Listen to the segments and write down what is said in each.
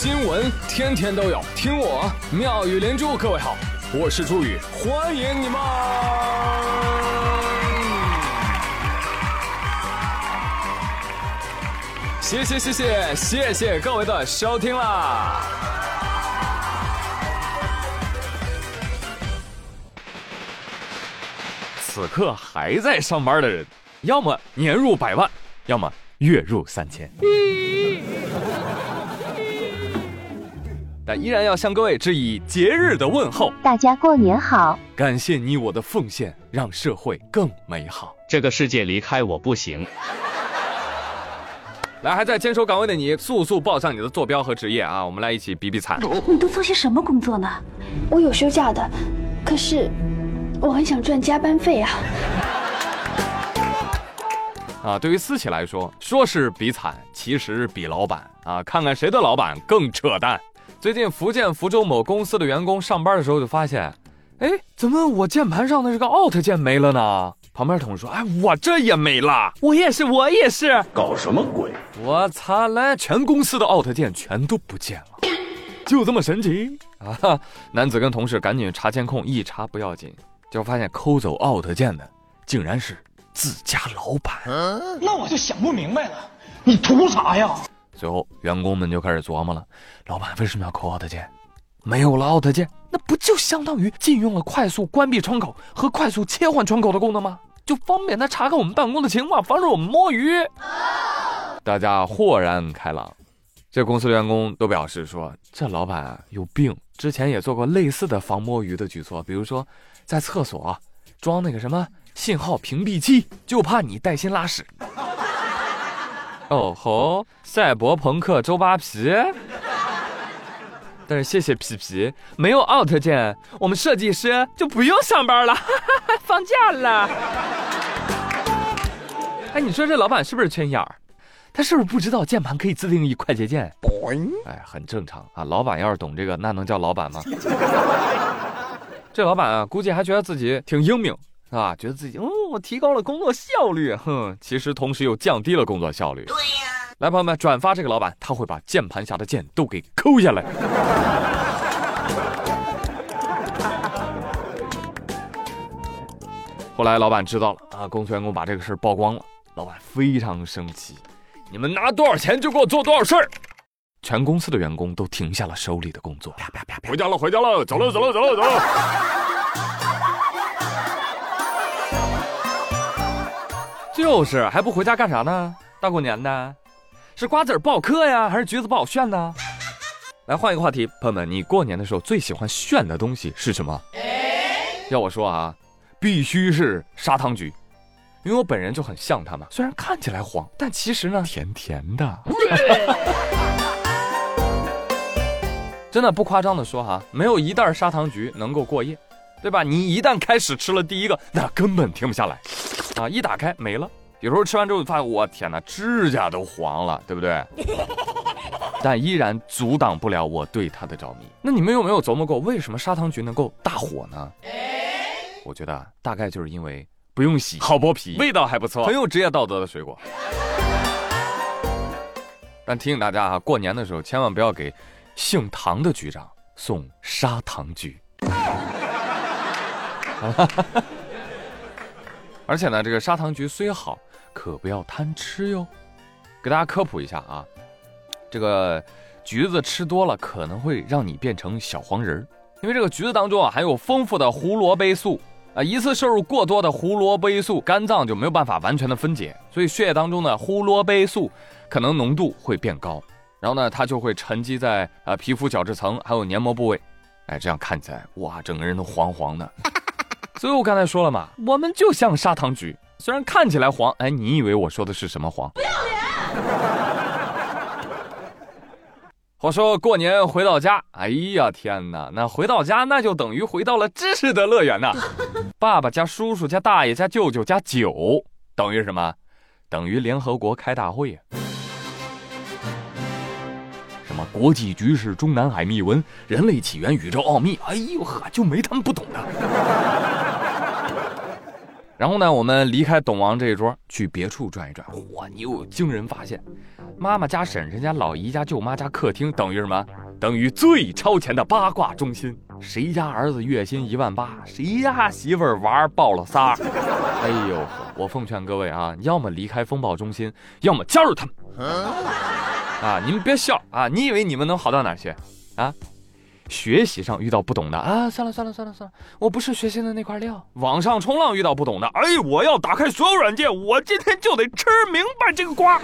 新闻天天都有，听我妙语连珠。各位好，我是朱宇，欢迎你们！谢谢谢谢谢谢各位的收听啦！此刻还在上班的人，要么年入百万，要么月入三千。但依然要向各位致以节日的问候，大家过年好！感谢你我的奉献，让社会更美好。这个世界离开我不行。来，还在坚守岗位的你，速速报上你的坐标和职业啊！我们来一起比比惨。你都做些什么工作呢？我有休假的，可是我很想赚加班费啊。啊，对于私企来说，说是比惨，其实比老板啊，看看谁的老板更扯淡。最近福建福州某公司的员工上班的时候就发现，哎，怎么我键盘上的这个 Alt 键没了呢？旁边同事说，哎，我这也没了，我也是，我也是，搞什么鬼？我擦嘞，全公司的 Alt 键全都不见了，就这么神奇啊！男子跟同事赶紧查监控，一查不要紧，就发现抠走 Alt 键的竟然是自家老板。那我就想不明白了，你图啥呀？随后，员工们就开始琢磨了：老板为什么要扣 Alt 键？没有了 Alt 键，那不就相当于禁用了快速关闭窗口和快速切换窗口的功能吗？就方便他查看我们办公的情况，防止我们摸鱼。大家豁然开朗。这公司的员工都表示说：这老板有病。之前也做过类似的防摸鱼的举措，比如说在厕所装那个什么信号屏蔽器，就怕你带薪拉屎。哦吼，赛博朋克周扒皮。但是谢谢皮皮，没有 Alt 键，我们设计师就不用上班了，放假了。哎，你说这老板是不是缺眼儿？他是不是不知道键盘可以自定义快捷键？哎，很正常啊。老板要是懂这个，那能叫老板吗？这老板啊，估计还觉得自己挺英明。是吧，觉得自己哦，我提高了工作效率，哼，其实同时又降低了工作效率。对呀，来朋友们转发这个老板，他会把键盘侠的键都给抠下来。后来老板知道了啊，公司员工把这个事儿曝光了，老板非常生气，你们拿多少钱就给我做多少事儿。全公司的员工都停下了手里的工作，啪啪啪，回家了，回家了，走了，走了，走了，走了。就是还不回家干啥呢？大过年的，是瓜子不好嗑呀，还是橘子不好炫呢？来换一个话题，朋友们，你过年的时候最喜欢炫的东西是什么？要我说啊，必须是砂糖橘，因为我本人就很像它嘛。虽然看起来黄，但其实呢，甜甜的。真的不夸张的说哈，没有一袋砂糖橘能够过夜，对吧？你一旦开始吃了第一个，那根本停不下来。啊！一打开没了，有时候吃完之后发现，我天哪，指甲都黄了，对不对？但依然阻挡不了我对它的着迷。那你们有没有琢磨过，为什么砂糖橘能够大火呢？我觉得大概就是因为不用洗，好剥皮，味道还不错，很有职业道德的水果。但提醒大家啊，过年的时候千万不要给姓唐的局长送砂糖橘。而且呢，这个砂糖橘虽好，可不要贪吃哟。给大家科普一下啊，这个橘子吃多了可能会让你变成小黄人儿，因为这个橘子当中啊含有丰富的胡萝卜素啊，一次摄入过多的胡萝卜素，肝脏就没有办法完全的分解，所以血液当中的胡萝卜素可能浓度会变高，然后呢，它就会沉积在啊皮肤角质层还有黏膜部位，哎，这样看起来哇，整个人都黄黄的。所以我刚才说了嘛，我们就像砂糖橘，虽然看起来黄，哎，你以为我说的是什么黄？不要脸！我说过年回到家，哎呀天哪，那回到家那就等于回到了知识的乐园呐！爸爸加叔叔加大爷加舅舅加九，等于什么？等于联合国开大会。国际局势、中南海秘闻、人类起源、宇宙奥秘，哎呦呵，就没他们不懂的。然后呢，我们离开董王这一桌，去别处转一转。哇，你有惊人发现，妈妈家、婶婶家、老姨家、舅妈家客厅等于什么？等于最超前的八卦中心。谁家儿子月薪一万八？谁家媳妇儿娃抱了仨？哎呦，我奉劝各位啊，要么离开风暴中心，要么加入他们。啊，啊你们别笑啊！你以为你们能好到哪去？啊？学习上遇到不懂的啊，算了算了算了算了，我不是学习的那块料。网上冲浪遇到不懂的，哎，我要打开所有软件，我今天就得吃明白这个瓜。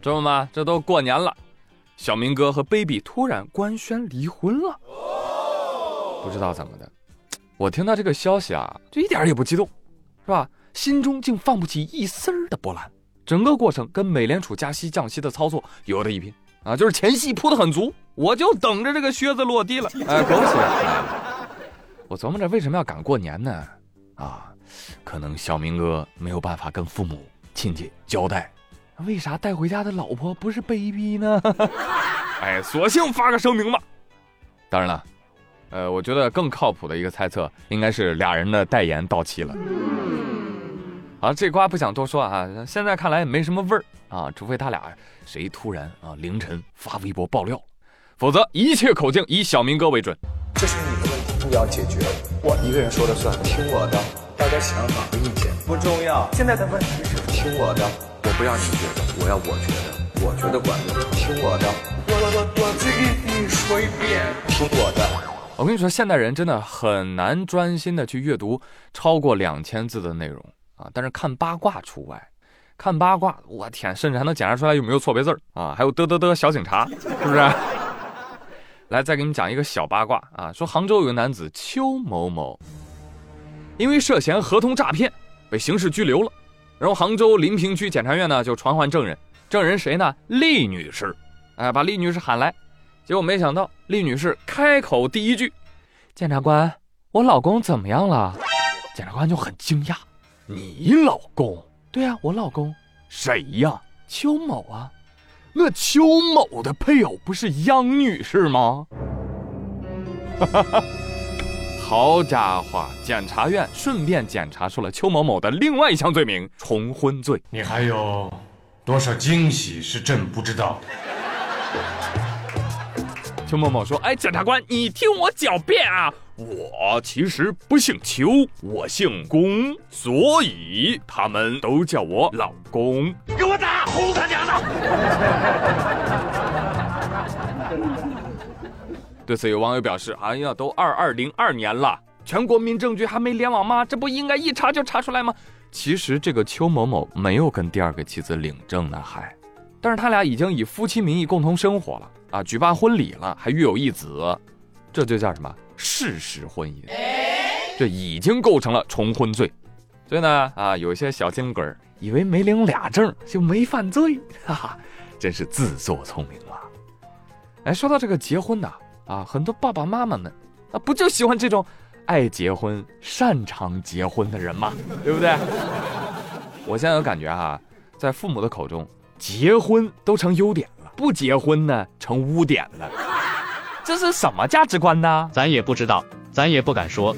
知道吗？这都过年了，小明哥和 baby 突然官宣离婚了，不知道怎么的，我听到这个消息啊，就一点也不激动，是吧？心中竟放不起一丝儿的波澜。整个过程跟美联储加息降息的操作有的一拼啊，就是前戏铺的很足，我就等着这个靴子落地了。哎，恭喜！我琢磨着为什么要赶过年呢？啊，可能小明哥没有办法跟父母亲戚交代，为啥带回家的老婆不是 baby 呢？哎，索性发个声明吧。当然了，呃，我觉得更靠谱的一个猜测应该是俩人的代言到期了。啊，这瓜不想多说啊，现在看来也没什么味儿啊，除非他俩谁突然啊凌晨发微博爆料，否则一切口径以小明哥为准。这是你的问题，不要解决，我一个人说了算，听我的，大家想法和意见不重要，现在的问题是听我的，我不要你觉得，我要我觉得，我觉得管用，听我的，我我我我再给你说一遍，听我的。我跟你说，现代人真的很难专心的去阅读超过两千字的内容。啊，但是看八卦除外，看八卦，我天，甚至还能检查出来有没有错别字儿啊，还有嘚嘚嘚小警察，是不是？来，再给你们讲一个小八卦啊，说杭州有个男子邱某某，因为涉嫌合同诈骗被刑事拘留了，然后杭州临平区检察院呢就传唤证人，证人谁呢？厉女士，哎，把厉女士喊来，结果没想到厉女士开口第一句：“检察官，我老公怎么样了？”检察官就很惊讶。你老公？对呀，我老公。谁呀？邱某啊。那邱某的配偶不是杨女士吗？好家伙！检察院顺便检查出了邱某某的另外一项罪名——重婚罪。你还有多少惊喜是朕不知道的？邱某某说：“哎，检察官，你听我狡辩啊！我其实不姓邱，我姓龚，所以他们都叫我老公。给我打，轰他娘的！”对此，有网友表示：“哎呀，都二二零二年了，全国民政局还没联网吗？这不应该一查就查出来吗？”其实，这个邱某某没有跟第二个妻子领证呢，还，但是他俩已经以夫妻名义共同生活了。啊，举办婚礼了，还育有一子，这就叫什么事实婚姻？这已经构成了重婚罪。所以呢，啊，有些小精鬼儿以为没领俩证就没犯罪，哈哈，真是自作聪明了。哎，说到这个结婚呐，啊，很多爸爸妈妈们啊，不就喜欢这种爱结婚、擅长结婚的人吗？对不对？我现在有感觉哈，在父母的口中，结婚都成优点。不结婚呢，成污点了，这是什么价值观呢？咱也不知道，咱也不敢说。